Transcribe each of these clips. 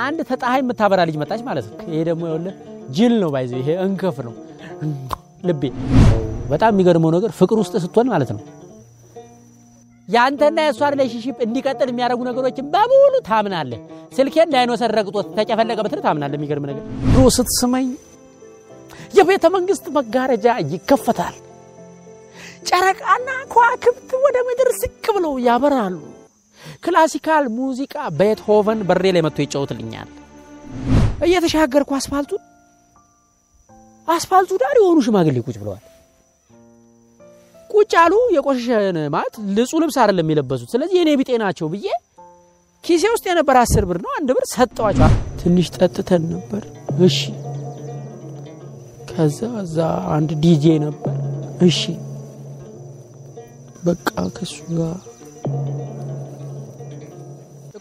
አንድ ተጣሃይ የምታበራ ልጅ መጣች ማለት ነው። ይሄ ደግሞ ይኸውልህ ጅል ነው ባይዘ ይሄ እንከፍ ነው ልቤ። በጣም የሚገርመው ነገር ፍቅር ውስጥ ስትሆን ማለት ነው የአንተና የእሷ relationship እንዲቀጥል የሚያደርጉ ነገሮችን በሙሉ ታምናለህ። ስልኬን ዳይኖሰር ረግጦት ተጨፈለቀ ብትል ታምናለህ። የሚገርም ነገር ድሮ ስትስመኝ የቤተ መንግስት መጋረጃ ይከፈታል፣ ጨረቃና ከዋክብት ወደ ምድር ዝቅ ብለው ያበራሉ። ክላሲካል ሙዚቃ ቤትሆቨን በሬ ላይ መጥቶ ይጫወትልኛል። እየተሻገርኩ አስፋልቱ አስፋልቱ ዳር የሆኑ ሽማግሌ ቁጭ ብለዋል። ቁጭ አሉ። የቆሸሸን ማለት ንጹህ ልብስ አይደለም የለበሱት። ስለዚህ የኔ ቢጤ ናቸው ብዬ ኪሴ ውስጥ የነበረ አስር ብር ነው አንድ ብር ሰጠዋቸው። ትንሽ ጠጥተን ነበር። እሺ። ከዛ እዛ አንድ ዲጄ ነበር። እሺ። በቃ ከሱ ጋር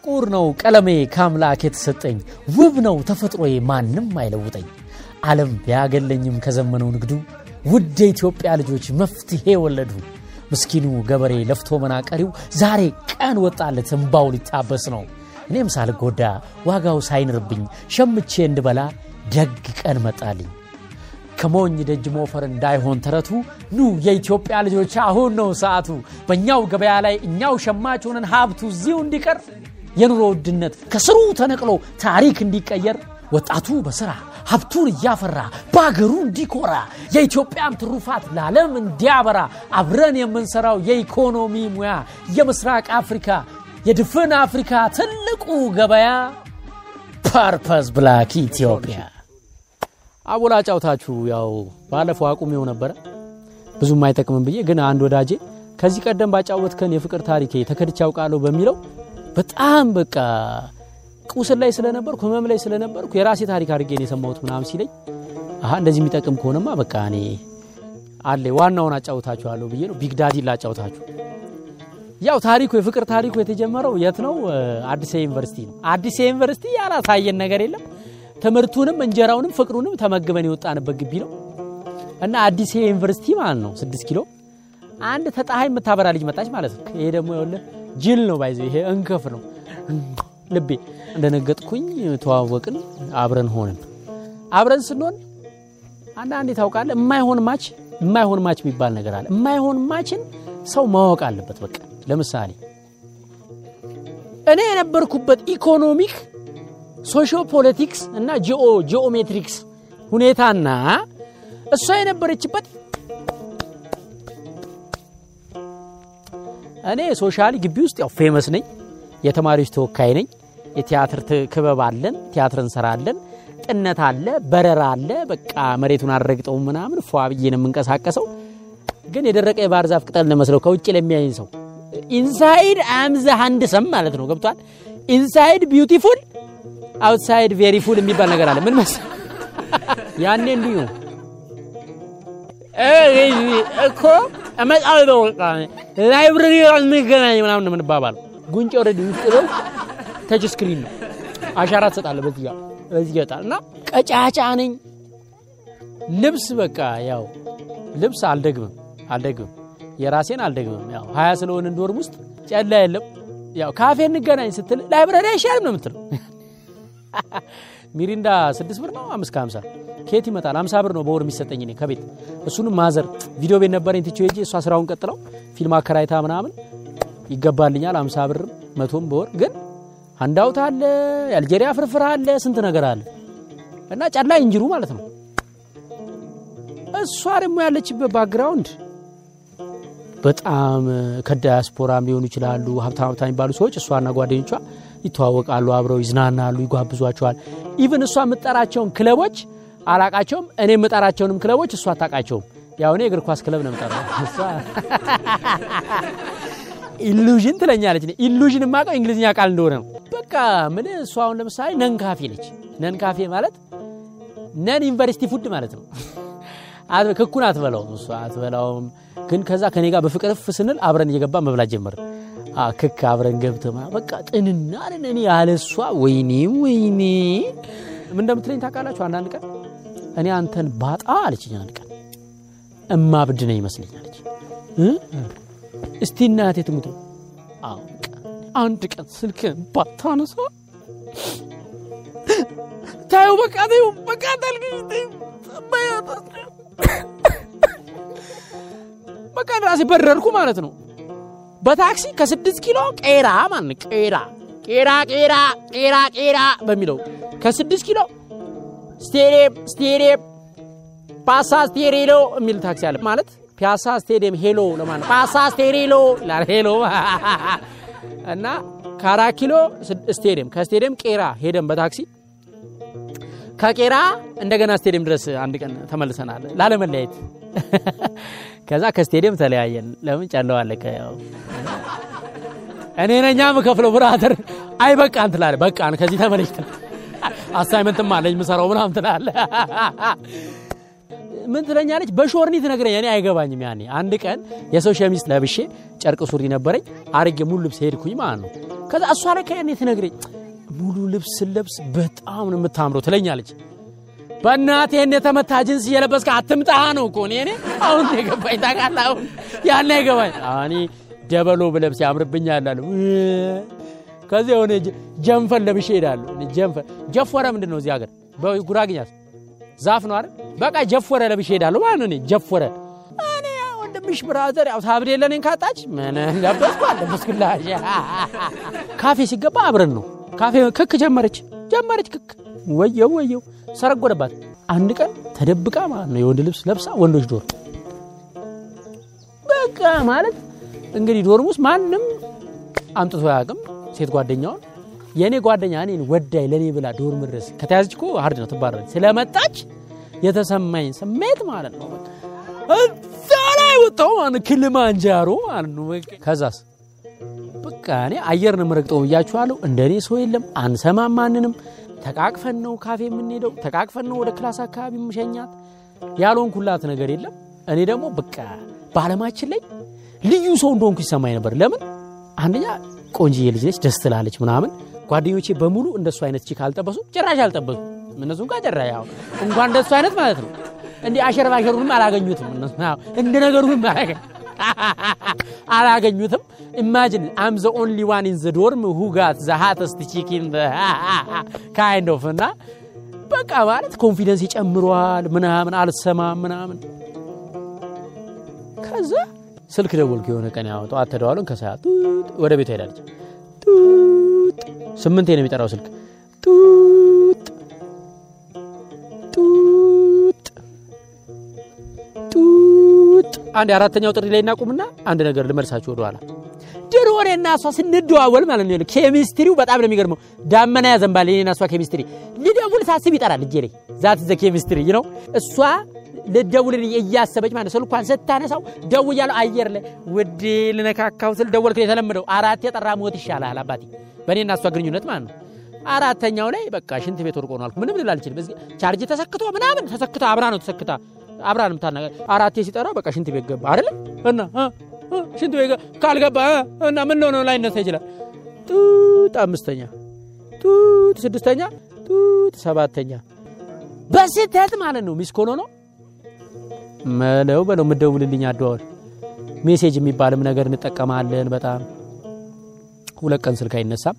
ጥቁር ነው ቀለሜ ከአምላክ የተሰጠኝ ውብ ነው ተፈጥሮዬ ማንም አይለውጠኝ። ዓለም ቢያገለኝም ከዘመነው ንግዱ ውድ የኢትዮጵያ ልጆች መፍትሄ ወለዱ። ምስኪኑ ገበሬ ለፍቶ መናቀሪው ዛሬ ቀን ወጣለት እምባው ሊታበስ ነው። እኔም ሳልጎዳ ዋጋው ሳይንርብኝ ሸምቼ እንድበላ ደግ ቀን መጣልኝ። ከሞኝ ደጅ ሞፈር እንዳይሆን ተረቱ ኑ የኢትዮጵያ ልጆች አሁን ነው ሰዓቱ። በእኛው ገበያ ላይ እኛው ሸማች ሆነን ሀብቱ እዚሁ እንዲቀር የኑሮ ውድነት ከስሩ ተነቅሎ ታሪክ እንዲቀየር ወጣቱ በስራ ሀብቱን እያፈራ በአገሩ እንዲኮራ የኢትዮጵያን ትሩፋት ለዓለም እንዲያበራ አብረን የምንሰራው የኢኮኖሚ ሙያ የምስራቅ አፍሪካ የድፍን አፍሪካ ትልቁ ገበያ Purpose Black ኢትዮጵያ። አቦላ ጫውታችሁ ያው ባለፈው አቁሜው ነበረ ብዙም አይጠቅምም ብዬ ግን አንድ ወዳጄ ከዚህ ቀደም ባጫወትከን የፍቅር ታሪኬ ተከድቼ አውቃለሁ በሚለው በጣም በቃ ቁስል ላይ ስለነበርኩ ህመም ላይ ስለነበርኩ የራሴ ታሪክ አድርጌ ነው የሰማሁት ምናምን ሲለኝ አሀ እንደዚህ የሚጠቅም ከሆነማ በቃ እኔ አለ ዋናውን አጫውታችኋለሁ ብዬ ነው ቢግ ላጫውታችሁ። ያው ታሪኩ የፍቅር ታሪኩ የተጀመረው የት ነው? አዲስ ዩኒቨርሲቲ ነው። አዲስ ዩኒቨርሲቲ ያላሳየን ነገር የለም። ትምህርቱንም እንጀራውንም ፍቅሩንም ተመግበን የወጣንበት ግቢ ነው እና አዲስ ዩኒቨርሲቲ ማለት ነው ስድስት ኪሎ አንድ ተጣሃይ የምታበራ ልጅ መጣች ማለት ነው። ይሄ ደግሞ ይኸውልህ ጅል ነው ባይዘው ይሄ እንከፍ ነው ልቤ እንደነገጥኩኝ ተዋወቅን፣ አብረን ሆንን። አብረን ስንሆን አንዳንዴ ታውቃለህ፣ የማይሆን match የማይሆን match የሚባል ነገር አለ። የማይሆን match ን ሰው ማወቅ አለበት። በቃ ለምሳሌ እኔ የነበርኩበት economic፣ socio politics እና geo geometrics ሁኔታና እሷ የነበረችበት እኔ socially ግቢ ውስጥ ያው famous ነኝ፣ የተማሪዎች ተወካይ ነኝ። የቲያትር ክበብ አለን፣ ቲያትር እንሰራለን፣ ጥነት አለ፣ በረራ አለ። በቃ መሬቱን አልረግጠው ምናምን ፏ ብዬ ነው የምንቀሳቀሰው። ግን የደረቀ የባህር ዛፍ ቅጠል ነው መስለው ከውጭ ለሚያይን ሰው ኢንሳይድ አምዘ አንድ ሰም ማለት ነው። ገብቷል። ኢንሳይድ ቢዩቲፉል አውትሳይድ ቬሪ ፉል የሚባል ነገር አለ። ምን መሰለህ ያኔ እንዲሁ እኮ እመጣለሁ በቃ ላይብረሪ እንገናኝ ምናምን ነው የምንባባለው። ጉንጭ ኦልሬዲ ውስጥ ነው ተች ስክሪን ነው። አሻራ ትሰጣለህ። በዚህ በዚህ ጋር እና ቀጫጫ ነኝ። ልብስ በቃ ያው ልብስ አልደግምም አልደግምም የራሴን አልደግምም። ያው ሀያ ስለሆነ እንዶርም ውስጥ ጨላ የለም። ያው ካፌ እንገናኝ ስትል ላይብረሪ አይሻልም ነው የምትለው። ሚሪንዳ ስድስት ብር ነው አምስት ከሀምሳ ከየት ይመጣል? አምሳ ብር ነው በወር የሚሰጠኝ እኔ ከቤት እሱንም ማዘር ቪዲዮ ቤት ነበረኝ ትቼው ሄጄ እሷ ስራውን ቀጥለው ፊልም አከራይታ ምናምን ይገባልኛል። አምሳ ብር መቶም በወር ግን አንዳውት አለ፣ የአልጄሪያ ፍርፍር አለ፣ ስንት ነገር አለ እና ጨላ እንጅሩ ማለት ነው። እሷ ደግሞ ያለችበት background በጣም ከዳያስፖራም ሊሆኑ ይችላሉ። ሀብታም ሀብታም የሚባሉ ሰዎች እሷና ጓደኞቿ ይተዋወቃሉ፣ አብረው ይዝናናሉ፣ ይጋብዟቸዋል። even እሷ የምጠራቸውን ክለቦች አላቃቸውም። እኔ የምጠራቸውንም ክለቦች እሷ አታቃቸውም። ያው እኔ እግር ኳስ ክለብ ነው የምጠራው። illusion ትለኛለች። illusion የማውቀው እንግሊዝኛ ቃል እንደሆነ ነው። በቃ ምን እሷ አሁን ለምሳሌ non cafe ነች። non cafe ማለት non university food ማለት ነው። ክኩን አትበላውም፣ እሷ አትበላውም። ግን ከዛ ከኔ ጋር በፍቅር ስንል አብረን እየገባ መብላት ጀመር። ክክ አብረን ገብተማ በቃ ጥንና እኔ ያለ እሷ ወይኔ ወይኔ ምን እንደምትለኝ ታውቃላችሁ? አንዳንድ ቀን እኔ አንተን ባጣ አለችኝ። አንድ ቀን እማብድ ነኝ ይመስለኛለች። እስቲ እናቴ ትሙት አንድ ቀን ስልክህን ባታነሳ ታዩ በቃ ታዩ በቃ በቃ ራሴ በረርኩ ማለት ነው። በታክሲ ከስድስት ኪሎ ቄራ ማለት ቄራ ቄራ ቄራ ቄራ ቄራ በሚለው ከስድስት ኪሎ ስቴዲየም ስቴዲየም ፓሳ ስቴሪሎ የሚል ታክሲ አለ። ማለት ፒያሳ ስቴዲየም hello ለማለት ፓሳ ስቴሪሎ ይላል hello። እና ከአራት ኪሎ ስቴዲየም ከስቴዲየም ቄራ ሄደን በታክሲ ከቄራ እንደገና ስቴዲየም ድረስ አንድ ቀን ተመልሰናል። ላለመለያየት። ከዛ ከስቴዲየም ተለያየን። ለምን ጨለዋለ እኔ ነኛ የምከፍለው brother። አይ በቃን ትላለህ። በቃን ከዚህ ተመለሽ assignment ም አለኝ ምሰራው ምናምን ትላለህ። ምን ትለኛለች? በሾርኒ ትነግረኝ። እኔ አይገባኝም። ያኔ አንድ ቀን የሰው ሸሚዝ ለብሼ ጨርቅ ሱሪ ነበረኝ አርጌ ሙሉ ልብስ ሄድኩኝ ማለት ነው። ከዛ እሷ ላይ ከያኔ ትነግረኝ ሙሉ ልብስ ስለብስ በጣም ነው የምታምረው ትለኛለች። በእናቴ የተመታ ጅንስ እየለበስክ አትምጣ ነው እኮ እኔ እኔ አሁን የገባኝ ታውቃለህ። ያን አይገባኝ እኔ ደበሎ ብለብስ ያምርብኛል አሉ። ከዚህ የሆነ ጀንፈን ለብሼ ሄዳለሁ። ጀንፈን ጀፎረ ምንድን ነው እዚህ ሀገር በጉራግኛስ ዛፍ ነው አይደል? በቃ ጀፎረ ለብሼ ሄዳለሁ ማለት ነው። እኔ ጀፎረ እኔ ወንድምሽ ብራዘር ያው ታብዴ ለኔን ካጣች ምን ለበስኩ አለበስኩላ። ካፌ ሲገባ አብረን ነው ካፌ ክክ ጀመረች ጀመረች ክክ ወየው ወየው። ሰረጎደባት። አንድ ቀን ተደብቃ ማለት ነው የወንድ ልብስ ለብሳ ወንዶች ዶር በቃ ማለት እንግዲህ ዶርም ውስጥ ማንም አምጥቶ አያውቅም። ሴት ጓደኛውን የእኔ ጓደኛ እኔን ወዳ ለእኔ ብላ ዶርም ድረስ ከተያዘች እኮ hard ነው ትባረር ስለመጣች የተሰማኝ ስሜት ማለት ነው እዛ ላይ ወጣሁ ማለት ክልማንጃሮ ማለት ከዛስ? በቃ እኔ አየር ነው የምረግጠው ብያችኋለሁ። እንደ እኔ ሰው የለም፣ አንሰማም ማንንም። ተቃቅፈን ነው ካፌ የምንሄደው፣ ተቃቅፈን ነው ወደ class አካባቢ የምሸኛት። ያልሆንኩላት ነገር የለም። እኔ ደግሞ በቃ በዓለማችን ላይ ልዩ ሰው እንደሆንኩ ይሰማኝ ነበር። ለምን አንደኛ ቆንጅዬ ልጅ ነች፣ ደስ ትላለች ምናምን። ጓደኞቼ በሙሉ እንደሱ አይነት chick አልጠበሱ፣ ጭራሽ አልጠበሱ። እነሱ እንኳ ጭራ ያው እንደሱ አይነት ማለት ነው እንዲህ አሸርባሸሩንም አላገኙትም። እንደ ነገሩንም አላገኙ አላገኙትም። imagine I'm the only one in the dorm who got the hottest chick kind of እና በቃ ማለት confidence ይጨምረዋል ምናምን አልሰማም ምናምን። ከዛ ስልክ ደወልኩ የሆነ ቀን ያው ጠዋት ተደዋሉን ከሰዓት ወደ ቤቷ ሄዳለች። ጡጥ ስምንቴ ነው የሚጠራው ስልክ ጡጥ ጡጥ አንድ የአራተኛው ጥሪ ላይ እናቁምና አንድ ነገር ልመልሳችሁ ወደኋላ። ድሮ እኔና እሷ ስንደዋወል ማለት ነው ኬሚስትሪው በጣም ነው የሚገርመው። ዳመና ያዘንባል። እኔና እሷ ኬሚስትሪ ልደውል ሳስብ ይጠራል እጄ ላይ ዛት ዘ ኬሚስትሪ ነው። እሷ ልደውልልኝ እያሰበች ማለት ስልኳን ስታነሳው ደውያለሁ አየር ላይ ውዴ ልነካካው ስል ደወልክ የተለመደው አራት የጠራ ሞት ይሻላል አባቴ በእኔና እሷ ግንኙነት ማለት ነው። አራተኛው ላይ በቃ ሽንት ቤት ወድቆ ነው አልኩ። ምንም ልል አልችልም። ቻርጅ ተሰክቶ ምናምን ተሰክታ አብራ ነው ተሰክታ አብራን ምታና አራቴ ሲጠራ በቃ ሽንት ቤት ገባ አይደለ እና ሽንት ቤት ካልገባ እና ምን ሆነ ላይነሳ ይችላል። ጡት አምስተኛ፣ ጡት ስድስተኛ፣ ጡት ሰባተኛ በስህተት ማለት ነው። ሚስ ኮሎ ነው መለው በለው ምደውልልኝ አደዋወል ሜሴጅ የሚባልም ነገር እንጠቀማለን። በጣም ሁለት ቀን ስልክ አይነሳም።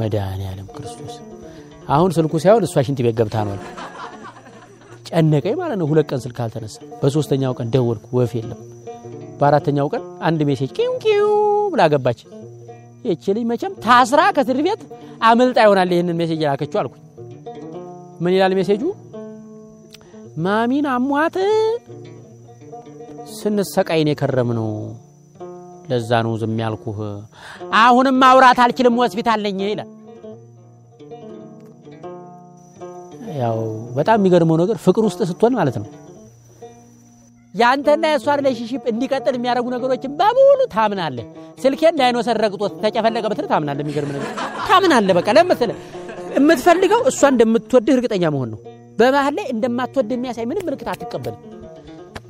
መድኃኔዓለም ክርስቶስ አሁን ስልኩ ሳይሆን እሷ ሽንት ቤት ገብታ ነው ጨነቀኝ ማለት ነው። ሁለት ቀን ስልክ አልተነሳ። በሶስተኛው ቀን ደወልኩ፣ ወፍ የለም። በአራተኛው ቀን አንድ message ቂው ቂው ብላ ገባች። ይቺ ልጅ መቼም ታስራ ከእስር ቤት አመልጣ ይሆናል ይህንን message የላከችው አልኩኝ። ምን ይላል message ኡ? ማሚን አሟት ስንሰቃይን የከረም ነው። ለዛ ነው ዝም ያልኩህ። አሁንም ማውራት አልችልም፣ ሆስፒታል ነኝ ይላል። ያው በጣም የሚገርመው ነገር ፍቅር ውስጥ ስትሆን ማለት ነው ያንተና የእሷ relationship እንዲቀጥል የሚያደርጉ ነገሮችን በሙሉ ታምናለህ። ስልኬን ዳይኖሰር ረግጦት ተጨፈለቀ ብትል ታምናለህ። የሚገርም ነገር ታምናለህ። በቃ ለምትለ የምትፈልገው እሷ እንደምትወድህ እርግጠኛ መሆን ነው። በበኩል ላይ እንደማትወድ የሚያሳይ ምንም ምልክት አትቀበልም።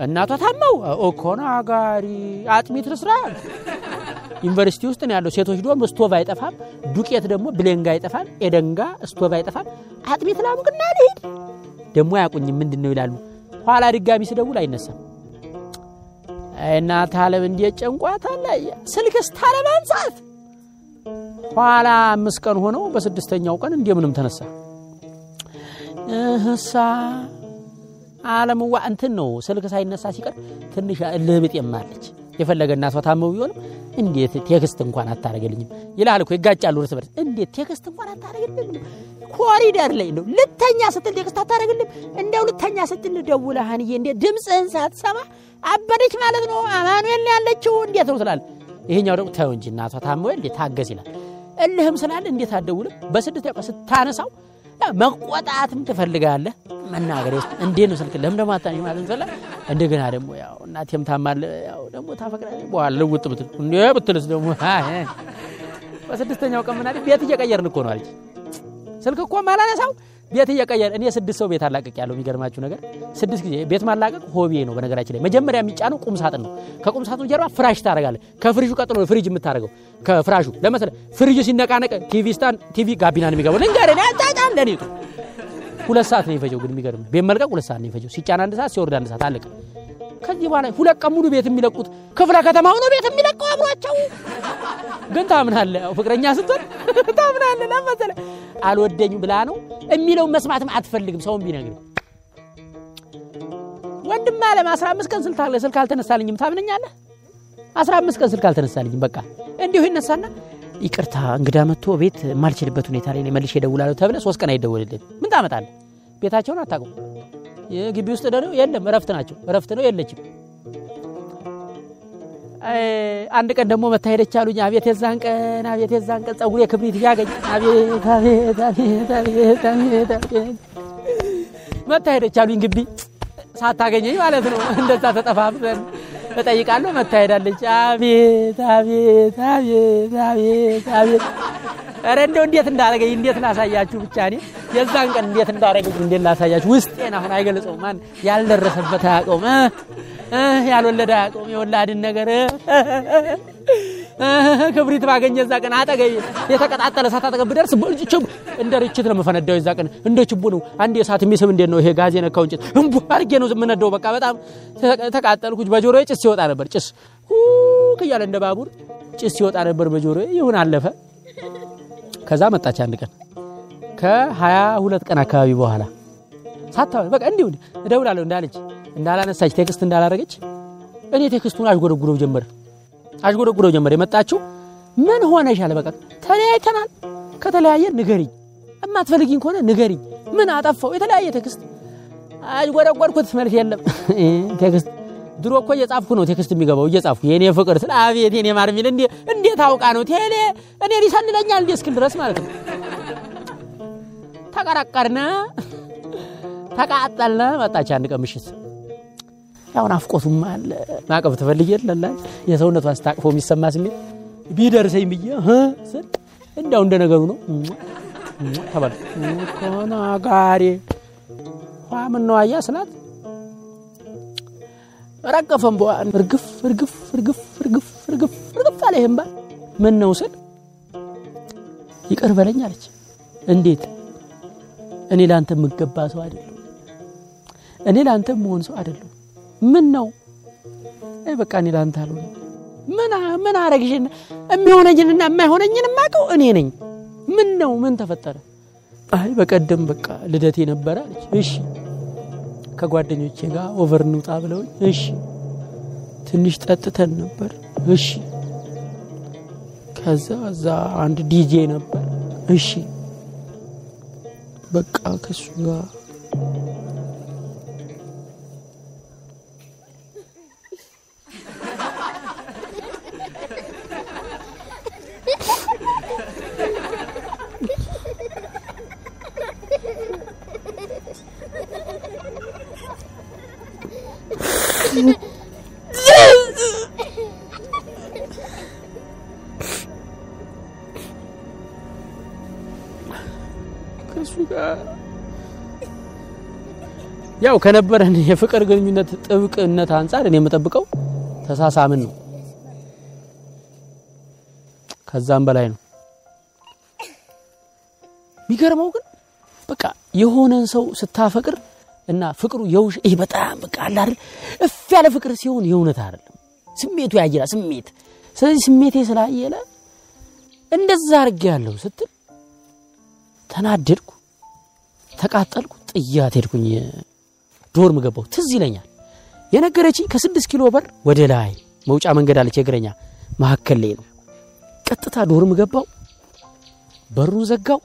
እናቷ ታመው ኦኮና ጋሪ አጥሚት ልስራ ዩኒቨርሲቲ ውስጥ ነው ያለው። ሴቶች ዶርም ስቶቭ አይጠፋም፣ ዱቄት ደግሞ ብሌንጋ አይጠፋም፣ ኤደንጋ ስቶቭ አይጠፋም። አጥሚት ላሙቅና ልሂድ ደግሞ አያውቁኝም ምንድን ነው ይላሉ። ኋላ ድጋሚ ስደውል አይነሳም። እናት አለም እንዴት ጨንቋታል። ስልክስ ታለማንጻት ኋላ አምስት ቀን ሆነው በስድስተኛው ቀን እንደምንም ተነሳ። እህሳ አለምዋ እንትን ነው ስልክ ሳይነሳ ሲቀር ትንሽ እልህ ብጤም የፈለገ እናቷ ታመው ቢሆንም እንዴት text እንኳን አታደርግልኝም ይላል እኮ ይጋጫሉ እርስ በርስ። እንዴት text እንኳን አታደርግልኝም? ኮሪደር ላይ ነው ልተኛ ስትል text አታደርግልም? እንደው ልተኛ ስትል ደውለህ ሀንዬ እንዴት ድምፅህን ሳትሰማ አበደች ማለት ነው አማኑኤል ያለችው እንዴት ነው ትላለህ። ይሄኛው ደግሞ ተው እንጂ እናቷ ታመው እንዴት ይላል። እልህም ስላለ እንዴት አትደውልም? በስድስት ደቂቃ ስታነሳው መቆጣትም ትፈልጋለህ። መናገር ውስጥ እንዴት ነው ስልክ ለምን አታነሺም ማለት ነው። እንደገና ደግሞ ያው እናቴም ታማል ያው ደግሞ ታፈቅራለህ። በኋላ ልውጥ ብትል እንዴ ብትልስ ደግሞ በስድስተኛው ቀን ምናምን ቤት እየቀየርን እኮ ነው አለች። ስልክ እኮ ማላነሳው ቤት እየቀየር እኔ ስድስት ሰው ቤት አላቀቅ ያለው የሚገርማችሁ ነገር ስድስት ጊዜ ቤት ማላቀቅ ሆቤ ነው። በነገራችን ላይ መጀመሪያ የሚጫነው ቁም ሳጥን ነው። ከቁም ሳጥኑ ጀርባ ፍራሽ ታደርጋለህ። ከፍሪጁ ቀጥሎ ፍሪጅ የምታደርገው። ከፍራሹ ለመሰለህ ፍሪጁ ሲነቃነቅ ቲቪ ስታን ቲቪ ጋቢና ነው የሚገባው። ልንገርህ አጫጫ እንደኔ ሁለት ሰዓት ነው የፈጀው። ግን የሚገርም ቤት መልቀቅ ሁለት ሰዓት ነው የፈጀው። ሲጫን አንድ ሰዓት ሲወርድ አንድ ሰዓት አለቀ። ከዚህ በኋላ ሁለት ቀን ሙሉ ቤት የሚለቁት ክፍለ ከተማ ሆኖ ቤት የሚለቀው አብሯቸው ግን ታምናለህ፣ ፍቅረኛ ስትሆን ታምናለህ። ለመሰለህ አልወደኝ ብላ ነው የሚለውን መስማትም አትፈልግም። ሰውን ቢነግር ወንድም አለም አስራ አምስት ቀን ስልክ አልተነሳልኝም ታምነኛለህ? አስራ አምስት ቀን ስልክ አልተነሳልኝም። በቃ እንዲሁ ይነሳና ይቅርታ እንግዳ መጥቶ ቤት የማልችልበት ሁኔታ ላይ መልሼ እደውላለሁ ተብለህ ሶስት ቀን አይደወልልህም። ምን ታመጣለህ? ቤታቸውን አታውቁም። የግቢ ውስጥ ደግሞ የለም፣ እረፍት ናቸው። እረፍት ነው የለችም። አንድ ቀን ደግሞ መታሄደች አሉኝ። አቤት የዛን ቀን አቤት የዛን ቀን ጸጉሬ ክብሪት አቤት መታሄደች አሉኝ። ግቢ ሳታገኘኝ ማለት ነው። እንደዛ ተጠፋፍተን እጠይቃለሁ። መታሄዳለች። አቤት አቤት አቤት አቤት አቤት ኧረ እንደው እንዴት እንዳደረገኝ እንዴት ላሳያችሁ። ብቻ እኔ የዛን ቀን እንዴት እንዳደረገኝ እንዴት ላሳያችሁ። ውስጤን አሁን አይገልጸውም። ማን ያልደረሰበት አያውቀውም፣ ያልወለደ አያውቀውም። የወላድን ነገር ክብሪት ባገኘ እዛ ቀን አጠገቤ የተቀጣጠለ እሳት አጠገብ ብደርስ እንደ ርችት ነው የምፈነዳው። የዛ ቀን እንደ ችቦ ነው። አንድ የእሳት የሚስብ እንዴት ነው ይሄ ጋዝ የነካው እንጨት እምቡ አድርጌ ነው የምነዳው። በቃ በጣም ተቃጠልኩ። በጆሮዬ ጭስ ሲወጣ ነበር። ጭስ እያለ እንደ ባቡር ጭስ ሲወጣ ነበር በጆሮዬ። ይሁን አለፈ። ከዛ መጣች አንድ ቀን ከሀያ ሁለት ቀን አካባቢ በኋላ ሳታ በቃ እንዲሁ እደውላለሁ እንዳለች እንዳላነሳች text እንዳላረገች እኔ text ኡን አሽጎደጉደው ጀመር አሽጎደጉደው ጀመር። የመጣችው ምን ሆነሻል? በቃ ተለያይተናል። ከተለያየን ንገሪኝ፣ እማትፈልጊኝ ከሆነ ንገሪኝ። ምን አጠፋው? የተለያየ text አሽጎደጎድኩት፣ መልስ የለም ቴክስት ድሮ እኮ እየጻፍኩ ነው ቴክስት የሚገባው እየጻፍኩ የኔ ፍቅር ስለ አቤት የኔ ማር ሚል እንዴት አውቃ ነው ቴሌ እኔ ሊሰልለኛል እንዴ እስክል ድረስ ማለት ነው። ተቀረቀርነ ተቃጠልነ። መጣች አንድ ቀን ምሽት። ያው ናፍቆቱም አለ። ማቀፍ ትፈልግ የለላል የሰውነቷን ስታቅፎ የሚሰማ ስሜት ቢደርሰኝ ብዬ ስል እንዲያው እንደ ነገሩ ነው ተባለ ኮናጋሪ ምን አያ ስላት ረቀፈን በዋን እርግፍ እርግፍ እርግፍ እርግፍ እርግፍ እርግፍ አለ። ይህም ባል ምን ነው ስል ይቅር በለኝ አለች። እንዴት እኔ ለአንተ የምገባ ሰው አይደለሁ። እኔ ለአንተ መሆን ሰው አይደለሁ። ምን ነው በቃ እኔ ለአንተ አልሆነ። ምን ምን አረግሽን? የሚሆነኝንና የማይሆነኝን የማውቀው እኔ ነኝ። ምን ነው ምን ተፈጠረ? አይ በቀደም በቃ ልደቴ ነበረ አለች። እሺ ከጓደኞቼ ጋር over እንውጣ ብለው እሺ፣ ትንሽ ጠጥተን ነበር። እሺ፣ ከዛ እዛ አንድ ዲጄ ነበር። እሺ፣ በቃ ከሱ ጋር ከሱ ጋር ያው ከነበረን የፍቅር ግንኙነት ጥብቅነት አንጻር እኔ የምጠብቀው ተሳሳምን ነው። ከዛም በላይ ነው። የሚገርመው ግን በቃ የሆነን ሰው ስታፈቅር እና ፍቅሩ የውሽ ይሄ በጣም በቃ አለ አይደል እፍ ያለ ፍቅር ሲሆን የእውነት አይደለም፣ ስሜቱ ያየላ ስሜት። ስለዚህ ስሜቴ ስላየለ እንደዛ አድርጌ ያለሁ ስትል ተናደድኩ፣ ተቃጠልኩ፣ ጥያት ሄድኩኝ። ዶርም ገባሁ። ትዝ ይለኛል የነገረችኝ ከስድስት ኪሎ በር ወደ ላይ መውጫ መንገድ አለች፣ የእግረኛ መካከል ላይ ነው። ቀጥታ ዶርም ገባው፣ በሩን ዘጋው፣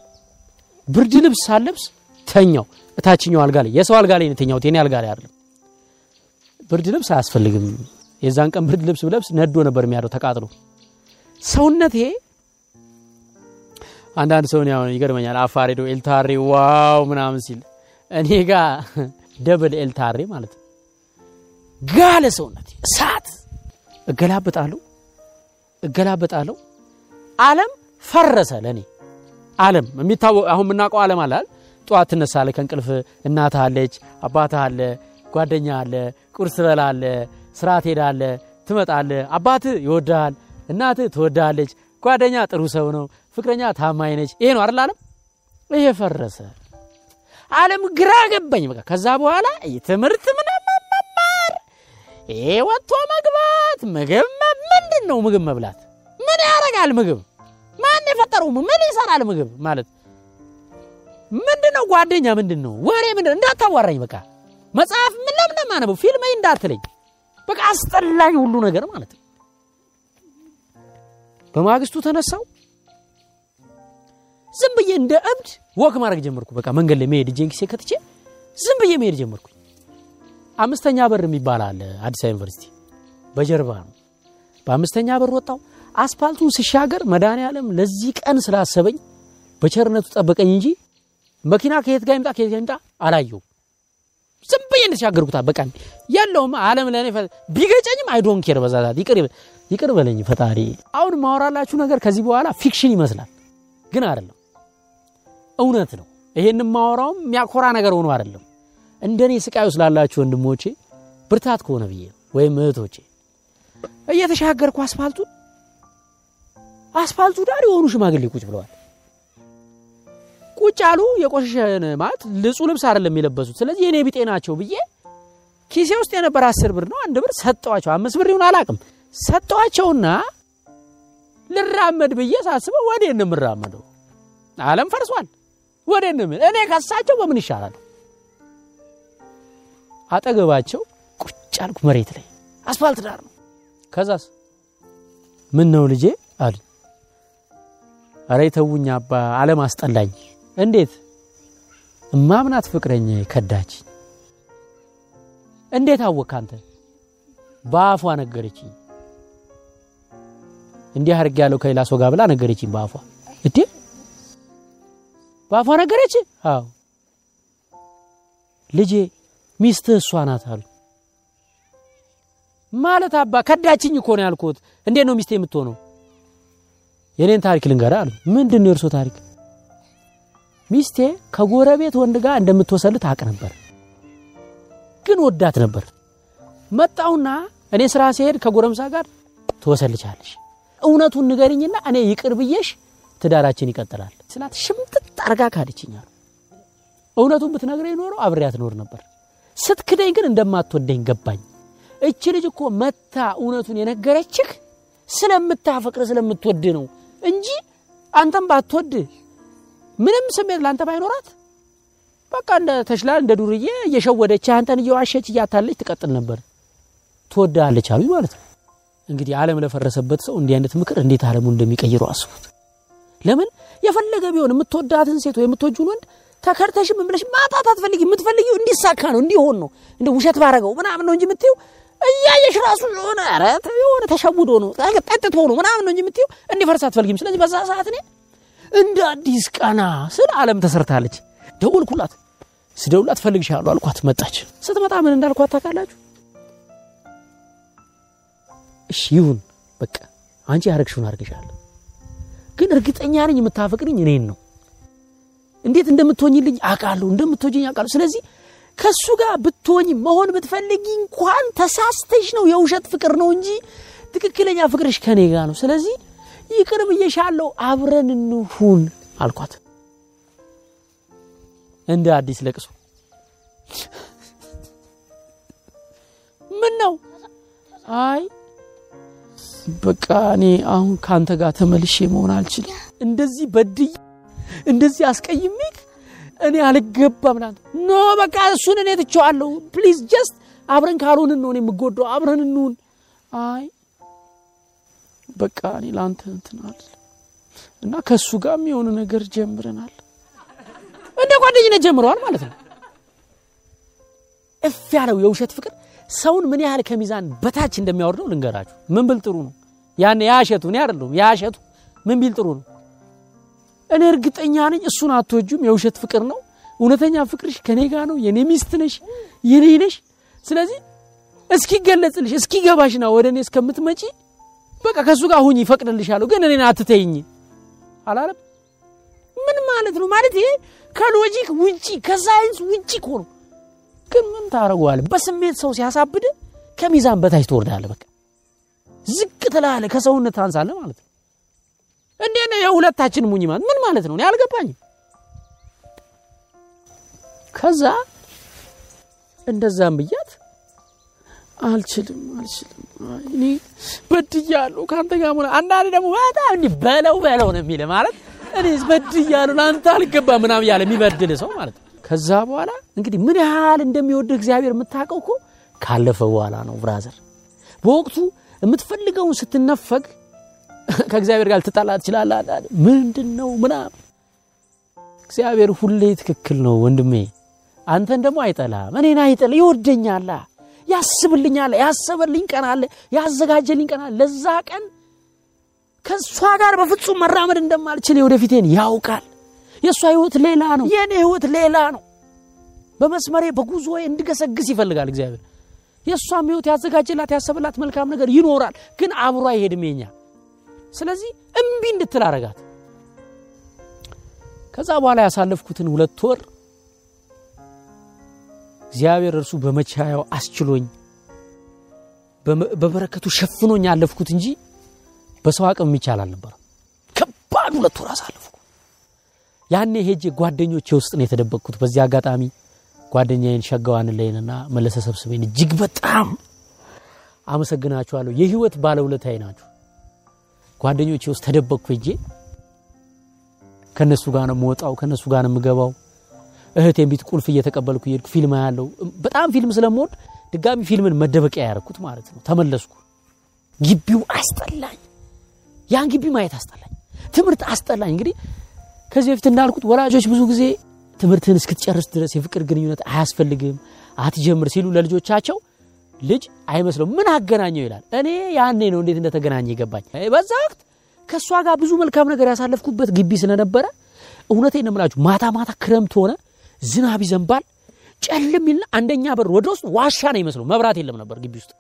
ብርድ ልብስ ሳለብስ ተኛው። እታችኛው አልጋ ላይ የሰው አልጋ ላይ ነው የተኛሁት፣ የኔ አልጋ ላይ አይደለም። ብርድ ልብስ አያስፈልግም። የዛን ቀን ብርድ ልብስ ብለብስ ነዶ ነበር የሚያድረው ተቃጥሎ ሰውነቴ አንዳንድ ሰውን ያው ይገርመኛል። አፋር ሄዶ ኤርታሌ wow ምናምን ሲል እኔ ጋ double ኤርታሌ ማለት ነው። ጋለ ሰውነቴ እሳት እገላበጣለሁ እገላበጣለሁ። ዓለም ፈረሰ ለእኔ ዓለም የሚታወቅ አሁን የምናውቀው ዓለም አለ አይደል? ጠዋት ትነሳለህ ከእንቅልፍ እናትህ አለች፣ አባትህ አለ፣ ጓደኛ አለ፣ ቁርስ ትበላለህ፣ ስራ ትሄዳለህ፣ ትመጣለህ። አባትህ ይወድሃል፣ እናትህ ትወድሃለች፣ ጓደኛ ጥሩ ሰው ነው፣ ፍቅረኛ ታማኝ ነች። ይሄ ነው አይደል ዓለም? ይሄ ፈረሰ። ዓለም ግራ ገባኝ። በቃ ከዛ በኋላ ትምህርት ምናምን መማር፣ ይሄ ወጥቶ መግባት፣ ምግብ ምንድን ነው ምግብ መብላት ምን ያደርጋል? ምግብ ማን የፈጠረው? ምን ይሰራል? ምግብ ማለት ምንድን ነው? ጓደኛ ምንድን ነው? ወሬ ምንድን ነው? እንዳታዋራኝ። በቃ መጽሐፍ ምን ለምን ማነበው ፊልም እንዳትለኝ። በቃ አስጠላኝ ሁሉ ነገር ማለት ነው። በማግስቱ ተነሳው ዝም ብዬ እንደ እብድ walk ማድረግ ጀመርኩ። በቃ መንገድ ላይ መሄድ እጄን ኪሴ ከትቼ ዝም ብዬ መሄድ ጀመርኩ። አምስተኛ በር የሚባል አለ አዲስ አበባ ዩኒቨርሲቲ በጀርባ ነው። በአምስተኛ በር ወጣው። አስፓልቱን ስሻገር መድኃኔዓለም ለዚህ ቀን ስላሰበኝ በቸርነቱ ጠበቀኝ እንጂ መኪና ከየት ጋር ይምጣ ከየት ጋር ይምጣ አላየው። ዝም ብዬ እንደተሻገርኩታ በቃ ያለውም ዓለም ለእኔ ቢገጨኝም I don't care በዛ ሰዓት ይቅር በለኝ ፈጣሪ። አሁን ማወራላችሁ ነገር ከዚህ በኋላ fiction ይመስላል፣ ግን አይደለም፣ እውነት ነው። ይሄን ማወራውም የሚያኮራ ነገር ሆኖ አይደለም። እንደኔ ስቃይ ላይ ላላችሁ ወንድሞቼ ብርታት ከሆነ ብዬ ወይም እህቶቼ እየተሻገርኩ አስፋልቱን አስፋልቱ ዳር የሆኑ ሽማግሌ ቁጭ ብለዋል። ቁጭ አሉ። የቆሸሸን ማለት ንጹህ ልብስ አይደለም የለበሱት። ስለዚህ የኔ ቢጤ ናቸው ብዬ ኪሴ ውስጥ የነበረ አስር ብር ነው አንድ ብር ሰጠዋቸው። አምስት ብር ይሁን አላቅም ሰጠዋቸውና ልራመድ ብዬ ሳስበው ወዴት ነው የምራመደው? ዓለም ፈርሷል። ወዴት ነው እኔ ከሳቸው በምን ይሻላል? አጠገባቸው ቁጭ አልኩ መሬት ላይ አስፋልት ዳር ነው። ከዛስ ምን ነው ልጄ አሉ። አረ ተውኝ አባ ዓለም አስጠላኝ። እንዴት እማምናት ፍቅረኛ ከዳች። እንዴት አወቅ አንተ? በአፏ ነገረችኝ። እንዲህ አድርግ ያለው ከሌላ ሰው ጋር ብላ ነገረችኝ በአፏ። እዴ በአፏ ነገረች? አዎ ልጄ ሚስትህ እሷ ናት አሉ። ማለት አባ ከዳችኝ እኮ ነው ያልኩት። እንዴት ነው ሚስቴ የምትሆነው? የኔን ታሪክ ልንገርህ አሉ። ምንድን ነው የእርሶ ታሪክ? ሚስቴ ከጎረቤት ወንድ ጋር እንደምትወሰልት አቅ ነበር፣ ግን ወዳት ነበር። መጣውና እኔ ስራ ሲሄድ ከጎረምሳ ጋር ትወሰልቻለሽ፣ እውነቱን ንገሪኝና እኔ ይቅር ብዬሽ ትዳራችን ይቀጥላል ስላት ሽምጥጥ አርጋ ካደችኛል። እውነቱን ብትነግረኝ ኖሮ አብሬያት ኖር ነበር። ስትክደኝ ግን እንደማትወደኝ ገባኝ። እች ልጅ እኮ መታ እውነቱን የነገረችህ ስለምታፈቅር ስለምትወድ ነው እንጂ አንተም ባትወድ ምንም ስሜት ለአንተ ባይኖራት በቃ እንደ ተሽላል እንደ ዱርዬ እየሸወደች አንተን እየዋሸች እያታለች ትቀጥል ነበር። ትወዳለች አሉኝ ማለት ነው። እንግዲህ ዓለም ለፈረሰበት ሰው እንዲህ አይነት ምክር እንዴት ዓለሙ እንደሚቀይሩ አስቡት። ለምን የፈለገ ቢሆን የምትወዳትን ሴት ወይ የምትወጁን ወንድ ተከርተሽም ብለሽ ማጣት አትፈልጊ። የምትፈልጊው እንዲሳካ ነው እንዲሆን ነው እንደ ውሸት ባረገው ምናምን ነው እንጂ የምትይው እያየሽ ራሱ የሆነ የሆነ ተሸውዶ ነው ጠጥቶ ነው ምናምን ነው እንጂ የምትይው እንዲፈርስ አትፈልጊም። ስለዚህ በዛ ሰዓት እኔ እንደ አዲስ ቀና ስል ዓለም ተሰርታለች። ደወልኩላት። ስደውላት ፈልግሻለሁ አልኳት። መጣች። ስትመጣ ምን እንዳልኳት ታውቃላችሁ? እሺ ይሁን በቃ አንቺ ያረግሽውን አርግሻለሁ፣ ግን እርግጠኛ ነኝ የምታፈቅርኝ እኔን ነው። እንዴት እንደምትሆኝልኝ አውቃለሁ፣ እንደምትወጂኝ አውቃለሁ። ስለዚህ ከሱ ጋር ብትሆኝ መሆን ብትፈልጊ እንኳን ተሳስተሽ ነው፣ የውሸት ፍቅር ነው እንጂ ትክክለኛ ፍቅርሽ ከኔ ጋር ነው። ስለዚህ ይቅር ብዬሻለሁ፣ አብረን እንሁን አልኳት። እንደ አዲስ ለቅሶ ምን ነው? አይ በቃ እኔ አሁን ከአንተ ጋር ተመልሼ መሆን አልችልም። እንደዚህ በድዬ እንደዚህ አስቀይሜክ እኔ አልገባም ላንተ። No በቃ እሱን እኔ ትቼዋለሁ። Please just አብረን ካልሆንን ነው የምጎዳው። አብረን እንሁን። አይ በቃ እኔ ለአንተ እንትን አልልም። እና ከእሱ ጋርም የሆነ ነገር ጀምረናል። እንደ ጓደኝነት ጀምረዋል ማለት ነው። እፍ ያለው የውሸት ፍቅር ሰውን ምን ያህል ከሚዛን በታች እንደሚያወርደው ልንገራችሁ። ምን ብል ጥሩ ነው? ያን ያሸቱ እኔ አይደለሁም። ያሸቱ ምን ቢል ጥሩ ነው? እኔ እርግጠኛ ነኝ እሱን አትወጁም የውሸት ፍቅር ነው። እውነተኛ ፍቅርሽ ከኔ ጋር ነው። የኔ ሚስት ነሽ የኔ ነሽ። ስለዚህ እስኪገለጽልሽ እስኪገባሽና ወደ እኔ እስከምትመጪ በቃ ከእሱ ጋር ሁኝ ይፈቅድልሻለሁ ግን እኔን አትተይኝ አላለም። ምን ማለት ነው? ማለት ይሄ ከሎጂክ ውጪ ከሳይንስ ውጪ ነው ግን ምን ታደረገዋለ በስሜት ሰው ሲያሳብድ ከሚዛን በታች ትወርዳለ በቃ ዝቅ ትላለ ከሰውነት ታንሳለ ማለት ነው። እንዴ ነው የሁለታችን ሙኝ ማለት? ምን ማለት ነው? አልገባኝም። ከዛ እንደዛም ብያት አልችልም አልችልም እኔ በድያለሁ ከአንተ ጋር ሆነ አንዳንድ ደግሞ በጣም እንዲህ በለው በለው ነው የሚል ማለት እኔ በድያለሁ ለአንተ አልገባ ምናምን እያለ የሚበድል ሰው ማለት ነው ከዛ በኋላ እንግዲህ ምን ያህል እንደሚወድህ እግዚአብሔር የምታውቀው እኮ ካለፈ በኋላ ነው ብራዘር። በወቅቱ የምትፈልገውን ስትነፈግ ከእግዚአብሔር ጋር ልትጣላ ትችላለህ ምንድን ነው ምናምን? እግዚአብሔር ሁሌ ትክክል ነው ወንድሜ። አንተን ደግሞ አይጠላም እኔን አይጠላ ይወደኛላ ያስብልኛል ያሰበልኝ ቀን አለ ያዘጋጀልኝ ቀን አለ። ለዛ ቀን ከእሷ ጋር በፍጹም መራመድ እንደማልችል የወደፊቴን ያውቃል የእሷ ህይወት ሌላ ነው። የእኔ ህይወት ሌላ ነው። በመስመሬ በጉዞዬ እንድገሰግስ ይፈልጋል እግዚአብሔር። የእሷም ህይወት ያዘጋጀላት ያሰበላት መልካም ነገር ይኖራል ግን አብሮ አይሄድም የኛ። ስለዚህ እምቢ እንድትል አረጋት። ከዛ በኋላ ያሳለፍኩትን ሁለት ወር እግዚአብሔር እርሱ በመቻያው አስችሎኝ በበረከቱ ሸፍኖኝ ያለፍኩት እንጂ በሰው አቅም የሚቻል አልነበረም። ከባድ ሁለት ወር አሳለፍኩ ያኔ ሄጄ ጓደኞቼ ውስጥ ነው የተደበቅኩት። በዚህ አጋጣሚ ጓደኛዬን ሸጋዋን ላይንና መለሰ ሰብስቤን እጅግ በጣም አመሰግናችኋለሁ። የህይወት ባለውለታዬ ናችሁ። ጓደኞቼ ውስጥ ተደበቅኩ ሄጄ ከነሱ ጋር ነው የምወጣው ከነሱ ጋር ነው የምገባው። እህቴን ቤት ቁልፍ እየተቀበልኩ እየሄድኩ ፊልም ያለው በጣም ፊልም ስለምወድ ድጋሚ ፊልምን መደበቂያ ያደረኩት ማለት ነው። ተመለስኩ። ግቢው አስጠላኝ። ያን ግቢ ማየት አስጠላኝ። ትምህርት አስጠላኝ። እንግዲህ ከዚህ በፊት እንዳልኩት ወላጆች ብዙ ጊዜ ትምህርትህን እስክትጨርስ ድረስ የፍቅር ግንኙነት አያስፈልግም አትጀምር ሲሉ ለልጆቻቸው ልጅ አይመስለው ምን አገናኘው ይላል? እኔ ያኔ ነው እንዴት እንደተገናኘ ይገባኝ በዛ ወቅት ከእሷ ጋር ብዙ መልካም ነገር ያሳለፍኩበት ግቢ ስለነበረ እውነቴን ነው ማታ ማታ ክረምት ሆነ ዝናብ ይዘንባል ጨልም ይልና አንደኛ በር ወደ ውስጥ ዋሻ ነው ይመስለው መብራት የለም ነበር ግቢ ውስጥ።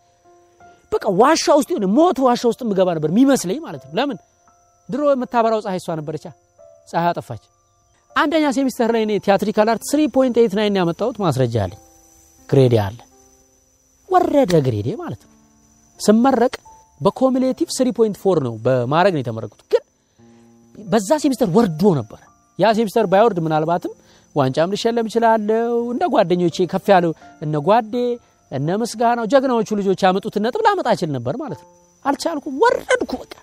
በቃ ዋሻ ውስጥ ሆነ ሞት ዋሻ ውስጥ ምገባ ነበር የሚመስለኝ ማለት ነው። ለምን? ድሮ የምታበራው ፀሐይ እሷ ነበረቻ ፀሐይ አጠፋች። አንደኛ ሴሚስተር ላይ እኔ theatrical art 3.89 ያመጣሁት ማስረጃ አለኝ። ግሬዴ አለ። ወረደ ግሬዴ ማለት ነው። ስመረቅ በ cumulative 3.4 ነው በማድረግ ነው የተመረቅኩት። ግን በዛ ሴሚስተር ወርዶ ነበር። ያ ሴሚስተር ባይወርድ ምናልባትም ዋንጫም ልሸለም እችላለሁ እንደ ጓደኞቼ ከፍ ያለው እነ ጓዴ እነ ምስጋናው ጀግናዎቹ ልጆች ያመጡትን ነጥብ ላመጣ እችል ነበር ማለት ነው። አልቻልኩም። ወረድኩ በቃ።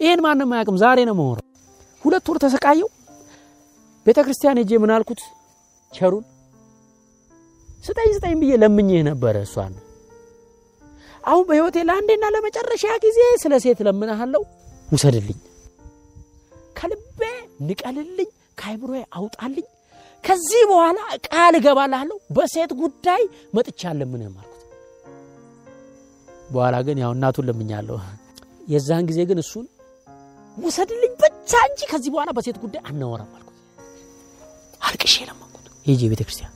ይህን ማንም አያውቅም። ዛሬ ነው መሆነው ሁለት ወር ተሰቃየው። ቤተ ክርስቲያን ሄጄ ምን አልኩት? ቸሩን ስጠኝ ስጠኝ ብዬ ለምኝህ ነበረ እሷን። አሁን በህይወቴ ለአንዴና ለመጨረሻ ጊዜ ስለ ሴት ለምንሃለው ውሰድልኝ ከልቤ ንቀልልኝ ከአይምሮ አውጣልኝ ከዚህ በኋላ ቃል እገባልሃለሁ በሴት ጉዳይ መጥቻ ለምንህም አልኩት። በኋላ ግን ያው እናቱን ለምኛለሁ። የዛን ጊዜ ግን እሱን ውሰድልኝ ብቻ እንጂ ከዚህ በኋላ በሴት ጉዳይ አናወራም አልኩት። አልቅሼ ለመንኩት ሄጄ ቤተ ክርስቲያን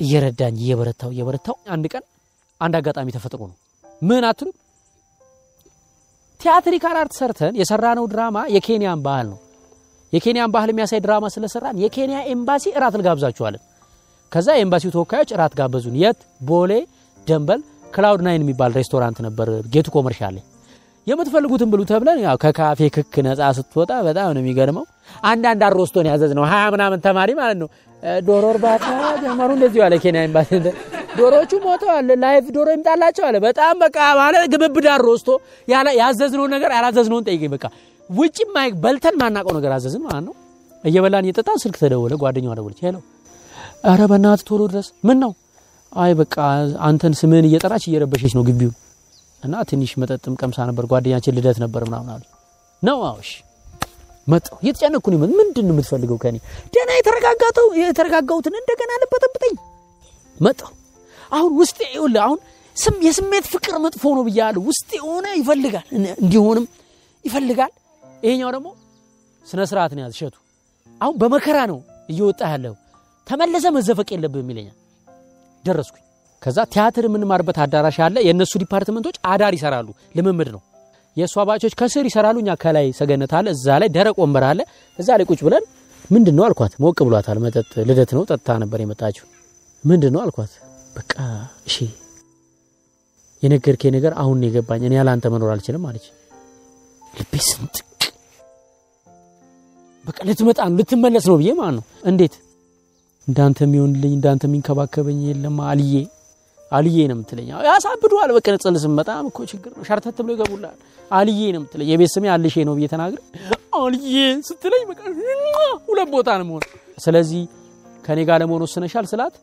እየረዳኝ እየበረታው እየበረታው አንድ ቀን አንድ አጋጣሚ ተፈጥሮ ነው። ምን አትሉ theatrical art ሰርተን የሰራነው ድራማ የኬንያን ባህል ነው። የኬንያን ባህል የሚያሳይ ድራማ ስለሰራን የኬንያ ኤምባሲ እራት እንጋብዛችኋለን ከዛ የኤምባሲው ተወካዮች እራት ጋበዙን። የት? ቦሌ ደንበል Cloud Nine የሚባል ሬስቶራንት ነበር። ጌቱ ኮመርሻል የምትፈልጉትን ብሉ ተብለን ያው ከካፌ ክክ ነፃ ስትወጣ በጣም ነው የሚገርመው አንዳንድ አሮስቶን ያዘዝነው ሀያ ምናምን ተማሪ ማለት ነው ዶሮ እርባታ ጀመሩ እንደዚሁ አለ ኬንያ ኤምባሲ ዶሮዎቹ ሞተዋል ላይፍ ዶሮ ይምጣላቸው አለ በጣም በቃ ማለት ግብብድ አሮስቶ ያዘዝነውን ነገር ያላዘዝነውን ጠይቀኝ በቃ ውጭ ማይ በልተን ማናቀው ነገር አዘዝን ማለት ነው እየበላን እየጠጣን ስልክ ተደወለ። ጓደኛዋ ደወለች። ሄሎ፣ ኧረ በእናትህ ቶሎ ድረስ። ምን ነው? አይ በቃ አንተን ስምህን እየጠራች እየረበሸች ነው ግቢውን እና ትንሽ መጠጥም ቀምሳ ነበር። ጓደኛችን ልደት ነበር ምናምን አሉ ነው። አዎሽ መጣሁ። እየተጨነኩ ነው። ምንድን የምትፈልገው ከኔ? ደህና የተረጋጋተው የተረጋጋሁትን እንደገና ልትበጠብጠኝ መጣሁ። አሁን ውስጤ ይኸውልህ፣ አሁን ስም የስሜት ፍቅር መጥፎ ነው ብያለሁ። ውስጤ የሆነ ይፈልጋል እንዲሆንም ይፈልጋል። ይሄኛው ደግሞ ስነ ስርዓት ነው ያዝ እሸቱ። አሁን በመከራ ነው እየወጣ ያለው ተመለሰ መዘፈቅ የለብህም ይለኛል። ደረስኩኝ። ከዛ ቲያትር የምንማርበት አዳራሽ አለ። የእነሱ ዲፓርትመንቶች አዳር ይሰራሉ። ልምምድ ነው። የእሱ አባቾች ከስር ይሰራሉ። እኛ ከላይ ሰገነት አለ። እዛ ላይ ደረቅ ወንበር አለ። እዛ ላይ ቁጭ ብለን ምንድን ነው አልኳት። ሞቅ ብሏታል። መጠጥ ልደት ነው ጠጥታ ነበር የመጣችው። ምንድን ነው አልኳት። በቃ እሺ የነገርከኝ ነገር አሁን የገባኝ። እኔ ያለ መኖር አልችልም አለች። ልቤ ስንጥቅ በቃ ልትመጣ ነው ልትመለስ ነው ብዬ ማለት ነው። እንዴት እንዳንተ የሚሆንልኝ እንዳንተ የሚንከባከበኝ የለም አልዬ አልዬ ነው የምትለኝ። ያሳብዱሃል። በቅጽል ስም በጣም እኮ ችግር ነው። ሸርተት ብሎ ይገቡልሃል። አልዬ ነው የምትለኝ። የቤት ስሜ አልሼ ነው ብዬ ተናግረ አልዬ ስትለኝ በቃ ሁለት ቦታ ነው መሆን። ስለዚህ ከኔ ጋር ለመሆን ወስነሻል ስላት፣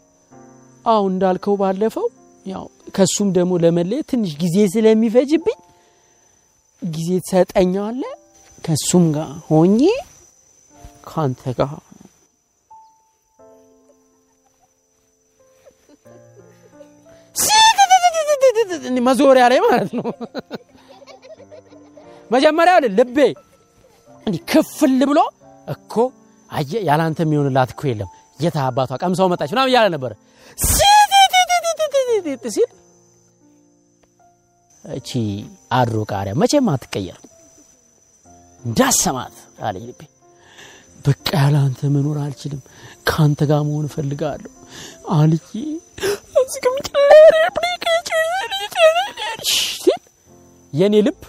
አሁ እንዳልከው ባለፈው ያው ከሱም ደግሞ ለመለየት ትንሽ ጊዜ ስለሚፈጅብኝ ጊዜ ትሰጠኛለህ ከሱም ጋር ሆኜ ከአንተ ጋር መዞሪያ ላይ ማለት ነው። መጀመሪያ ልቤ እንዲህ ክፍል ብሎ እኮ አየህ ያላንተ የሚሆንላት እኮ የለም። የታ አባቷ ቀምሳው መጣች ምናምን እያለ ነበረ ሲል እቺ አድሮ ቃሪያ መቼም አትቀየር እንዳሰማት አለኝ ልቤ። በቃ ያለ አንተ መኖር አልችልም፣ ከአንተ ጋር መሆን እፈልጋለሁ። አልዬ የእኔ ልብ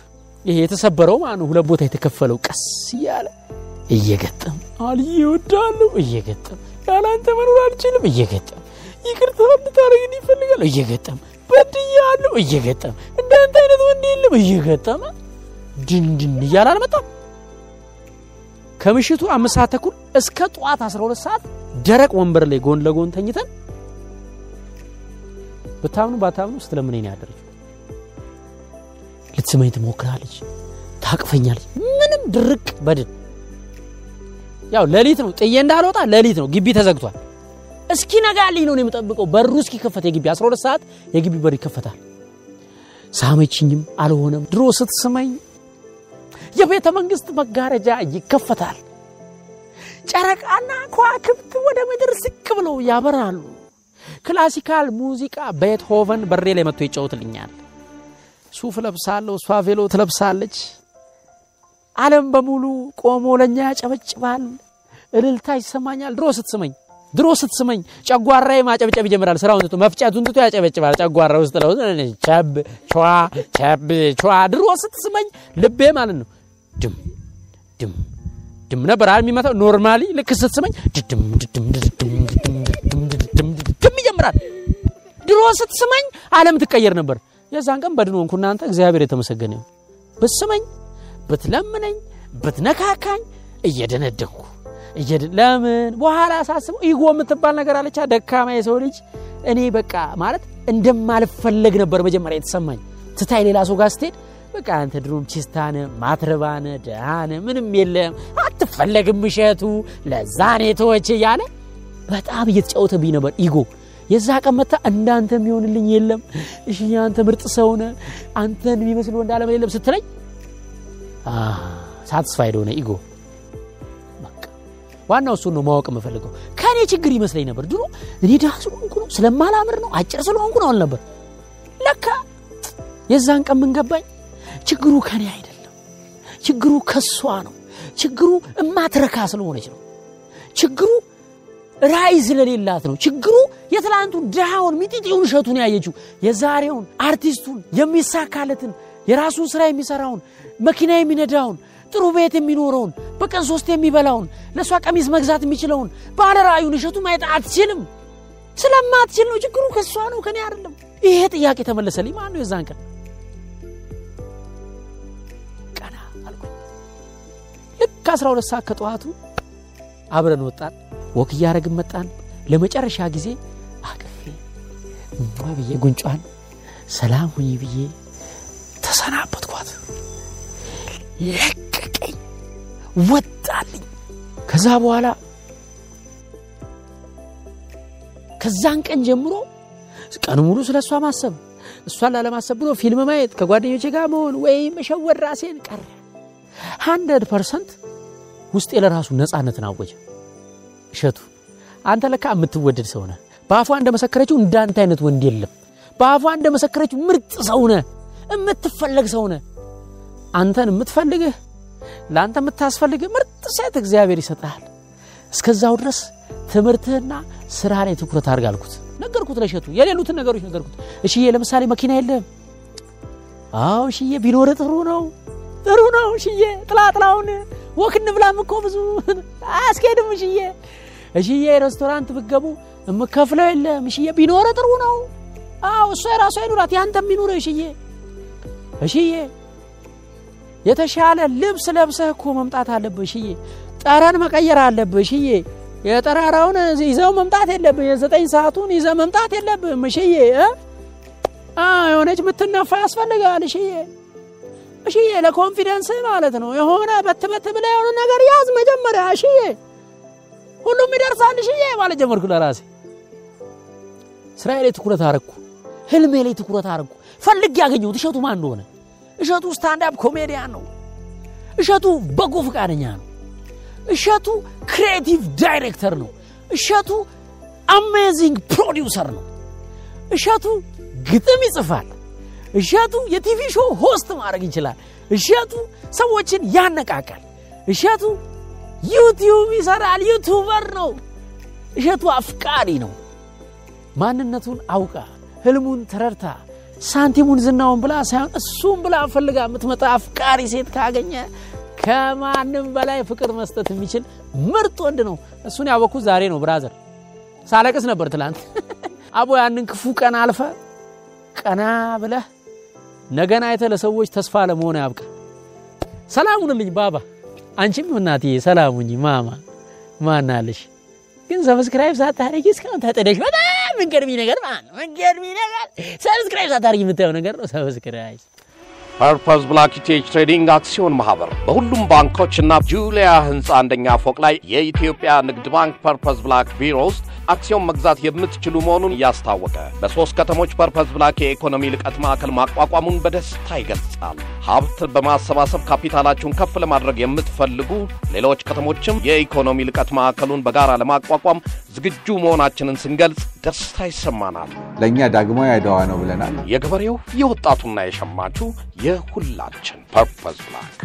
ይሄ የተሰበረው ማለት ሁለት ቦታ የተከፈለው ቀስ እያለ እየገጠም አልዬ እወዳለሁ፣ እየገጠም ያለ አንተ መኖር አልችልም፣ እየገጠም ይቅርታ እንድታደርግልኝ እፈልጋለሁ፣ እየገጠም በድያለሁ፣ እየገጠም እንዳንተ አይነት ወንድ የለም፣ እየገጠመ ድንድን እያለ አልመጣም። ከምሽቱ አምስት ሰዓት ተኩል እስከ ጠዋት 12 ሰዓት ደረቅ ወንበር ላይ ጎን ለጎን ተኝተን ብታምኑ ባታምኑ ስትለምነኝ ነው ያደረችው። ልትስመኝ ትሞክራለች፣ ታቅፈኛለች። ምንም ድርቅ በድን ያው ሌሊት ነው ጥዬ እንዳልወጣ ሌሊት ነው፣ ግቢ ተዘግቷል። እስኪ ነጋልኝ ነው የምጠብቀው። በሩ እስኪ ከፈት የግቢ 12 ሰዓት የግቢ በር ይከፈታል። ሳመችኝም አልሆነም። ድሮ ስትስመኝ የቤተ መንግስት መጋረጃ ይከፈታል። ጨረቃና ከዋክብት ወደ ምድር ዝቅ ብለው ያበራሉ። classical ሙዚቃ ቤትሆቨን በሬ ላይ መጥቶ ይጫወትልኛል። ሱፍ ለብሳለሁ፣ እሷ ቬሎ ትለብሳለች። ዓለም በሙሉ ቆሞ ለእኛ ያጨበጭባል። እልልታ ይሰማኛል። ድሮ ስትስመኝ ድሮ ስትስመኝ ጨጓራዬ ማጨብጨብ ይጀምራል። ስራውን ትቶ መፍጨቱን ትቶ ያጨበጭባል። ጨጓራ ውስጥ ለው ቸብ ቸዋ ቸብ ቸዋ። ድሮ ስትስመኝ ልቤ ማለት ነው ድም ድም ድም ነበር የሚመታው። normally ልክ ስትስመኝ ድም ድም ድም ድም ይጀምራል። ድሮ ስትስመኝ ዓለም ትቀየር ነበር። የዛን ቀን በድን ሆንኩ። እናንተ እግዚአብሔር የተመሰገነ ይሁን። ብትስመኝ ብትለምነኝ ብትነካካኝ እየደነደንኩ ለምን በኋላ ሳስበው ego የምትባል ነገር አለቻ። ደካማ የሰው ልጅ እኔ በቃ ማለት እንደማልፈለግ ነበር መጀመሪያ የተሰማኝ። ትታይ ሌላ ሰው ጋር ስትሄድ በቃ አንተ ድሮም ቺስታነ ማትረባነ ደሃነ ምንም የለም አትፈለግም፣ እሸቱ ለዛኔ ተወች እያለ በጣም እየተጫወተብኝ ነበር ኢጎ። የዛ ቀን መታ እንዳንተ የሚሆንልኝ የለም፣ እሺ አንተ ምርጥ ሰውነ አንተን የሚመስል ወንድ ዓለም የለም ስትለኝ ሳትስፋይድ ሆነ ኢጎ። ዋናው እሱን ነው ማወቅ የምፈልገው። ከእኔ ችግር ይመስለኝ ነበር ድሮ እኔ ድሃ ስለሆንኩ ነው ስለማላምር ነው አጭር ስለሆንኩ ነው አል ነበር። ለካ የዛን ቀን ምን ችግሩ ከኔ አይደለም፣ ችግሩ ከሷ ነው። ችግሩ እማትረካ ስለሆነች ነው። ችግሩ ራዕይ ስለሌላት ነው። ችግሩ የትላንቱን ድሃውን ሚጢጢውን እሸቱን ያየችው የዛሬውን አርቲስቱን የሚሳካለትን የራሱን ስራ የሚሰራውን መኪና የሚነዳውን ጥሩ ቤት የሚኖረውን በቀን ሶስት የሚበላውን ለእሷ ቀሚስ መግዛት የሚችለውን ባለ ራእዩን እሸቱ ማየት አትችልም። ስለማትችል ነው። ችግሩ ከእሷ ነው ከኔ አይደለም። ይሄ ጥያቄ ተመለሰልኝ። ማን ነው የዛን ቀን ቀና አልኩ። ልክ 12 ሰዓት ከጠዋቱ አብረን ወጣን። ወክ እያረግን መጣን። ለመጨረሻ ጊዜ ብዬ ጉንጯን ሰላም ሁኚ ብዬ ተሰናበትኳት። ለቀቀኝ፣ ወጣልኝ። ከዛ በኋላ ከዛን ቀን ጀምሮ ቀን ሙሉ ስለ እሷ ማሰብ እሷን ላለማሰብ ብሎ ፊልም ማየት ከጓደኞቼ ጋር መሆን ወይም መሸወድ ራሴን ቀረ። hundred percent ውስጤ ለራሱ ነፃነትን አወጀ። እሸቱ አንተ ለካ የምትወደድ ሰው ነህ። በአፏ እንደመሰከረችው እንዳንተ አይነት ወንድ የለም። በአፏ እንደመሰከረችው ምርጥ ሰው ነህ፣ የምትፈለግ ሰው ነህ። አንተን የምትፈልግህ ለአንተ የምታስፈልግህ ምርጥ ሴት እግዚአብሔር ይሰጥሃል። እስከዛው ድረስ ትምህርትህና ስራ ላይ ትኩረት አድርግ አልኩት። ነገርኩት ለእሸቱ የሌሉትን ነገሮች ነገርኩት። እሽዬ ለምሳሌ መኪና የለም። አዎ እሽዬ ቢኖር ጥሩ ነው ጥሩ ነው እሽዬ። ጥላጥላውን ወክ እንብላም እኮ ብዙ አያስኬድም እሽዬ። እሽዬ ሬስቶራንት ብገቡ የምከፍለው የለም እሽዬ። ቢኖር ጥሩ ነው። አዎ እሷ የራሷ ይኑራት፣ ያንተ የሚኑር እሽዬ። እሽዬ የተሻለ ልብስ ለብሰህ እኮ መምጣት አለብህ እሽዬ። ጠረን መቀየር አለብህ እሽዬ። የጠራራውን ይዘው መምጣት የለብህ። የዘጠኝ ሰዓቱን ይዘህ መምጣት የለብህም እሽዬ። የሆነች ምትነፋ ያስፈልጋል እሽዬ። እሽዬ ለ confidence ማለት ነው። የሆነ በትበት ብለህ የሆነ ነገር ያዝ መጀመሪያ እሽዬ። ሁሉም ይደርሳል እሽዬ ማለት ጀመርኩ ለራሴ። ስራዬ ላይ ትኩረት አረግኩ። ህልሜ ላይ ትኩረት አረግኩ። ፈልግ ያገኘሁት እሸቱ ማን እንደሆነ። እሸቱ stand-up comedian ነው። እሸቱ በጎ ፈቃደኛ ነው። እሸቱ creative director ነው። እሸቱ amazing producer ነው። እሸቱ ግጥም ይጽፋል። እሸቱ የ TV show host ማድረግ ይችላል። እሸቱ ሰዎችን ያነቃቃል። እሸቱ YouTube ይሰራል። YouTuber ነው። እሸቱ አፍቃሪ ነው። ማንነቱን አውቃ ህልሙን ተረድታ ሳንቲሙን ዝናውን ብላ ሳይሆን እሱም ብላ ፈልጋ የምትመጣ አፍቃሪ ሴት ካገኘ ከማንም በላይ ፍቅር መስጠት የሚችል ምርጥ ወንድ ነው። እሱን ያወቅኩት ዛሬ ነው። brother ሳለቅስ ነበር ትላንት። አቦ ያንን ክፉ ቀን አልፈህ ቀና ብለህ ነገን አይተህ ለሰዎች ተስፋ ለመሆን ያብቃ። ሰላሙንልኝ ባባ። አንቺም እናትዬ ሰላሙኝ ማማ ማናለሽ ግን subscribe ሳታደርጊ እስካሁን ተጠደሽ በጣም መንገድሚ ነገር ማለት ነው። ነገር subscribe ሳታደርጊ የምታየው ነገር ነው። subscribe Purpose Black ETH trading አክሲዮን ማህበር በሁሉም ባንኮች እና ጁሊያ ህንፃ አንደኛ ፎቅ ላይ የኢትዮጵያ ንግድ ባንክ Purpose Black ቢሮ ውስጥ አክሲዮን መግዛት የምትችሉ መሆኑን እያስታወቀ በሦስት ከተሞች Purpose Black የኢኮኖሚ ልቀት ማዕከል ማቋቋሙን በደስታ ይገልጻል። ሀብት በማሰባሰብ ካፒታላችሁን ከፍ ለማድረግ የምትፈልጉ ሌሎች ከተሞችም የኢኮኖሚ ልቀት ማዕከሉን በጋራ ለማቋቋም ዝግጁ መሆናችንን ስንገልጽ ደስታ ይሰማናል። ለእኛ ዳግማዊ አድዋ ነው ብለናል። የገበሬው የወጣቱና የሸማቹ የሁላችን Purpose Black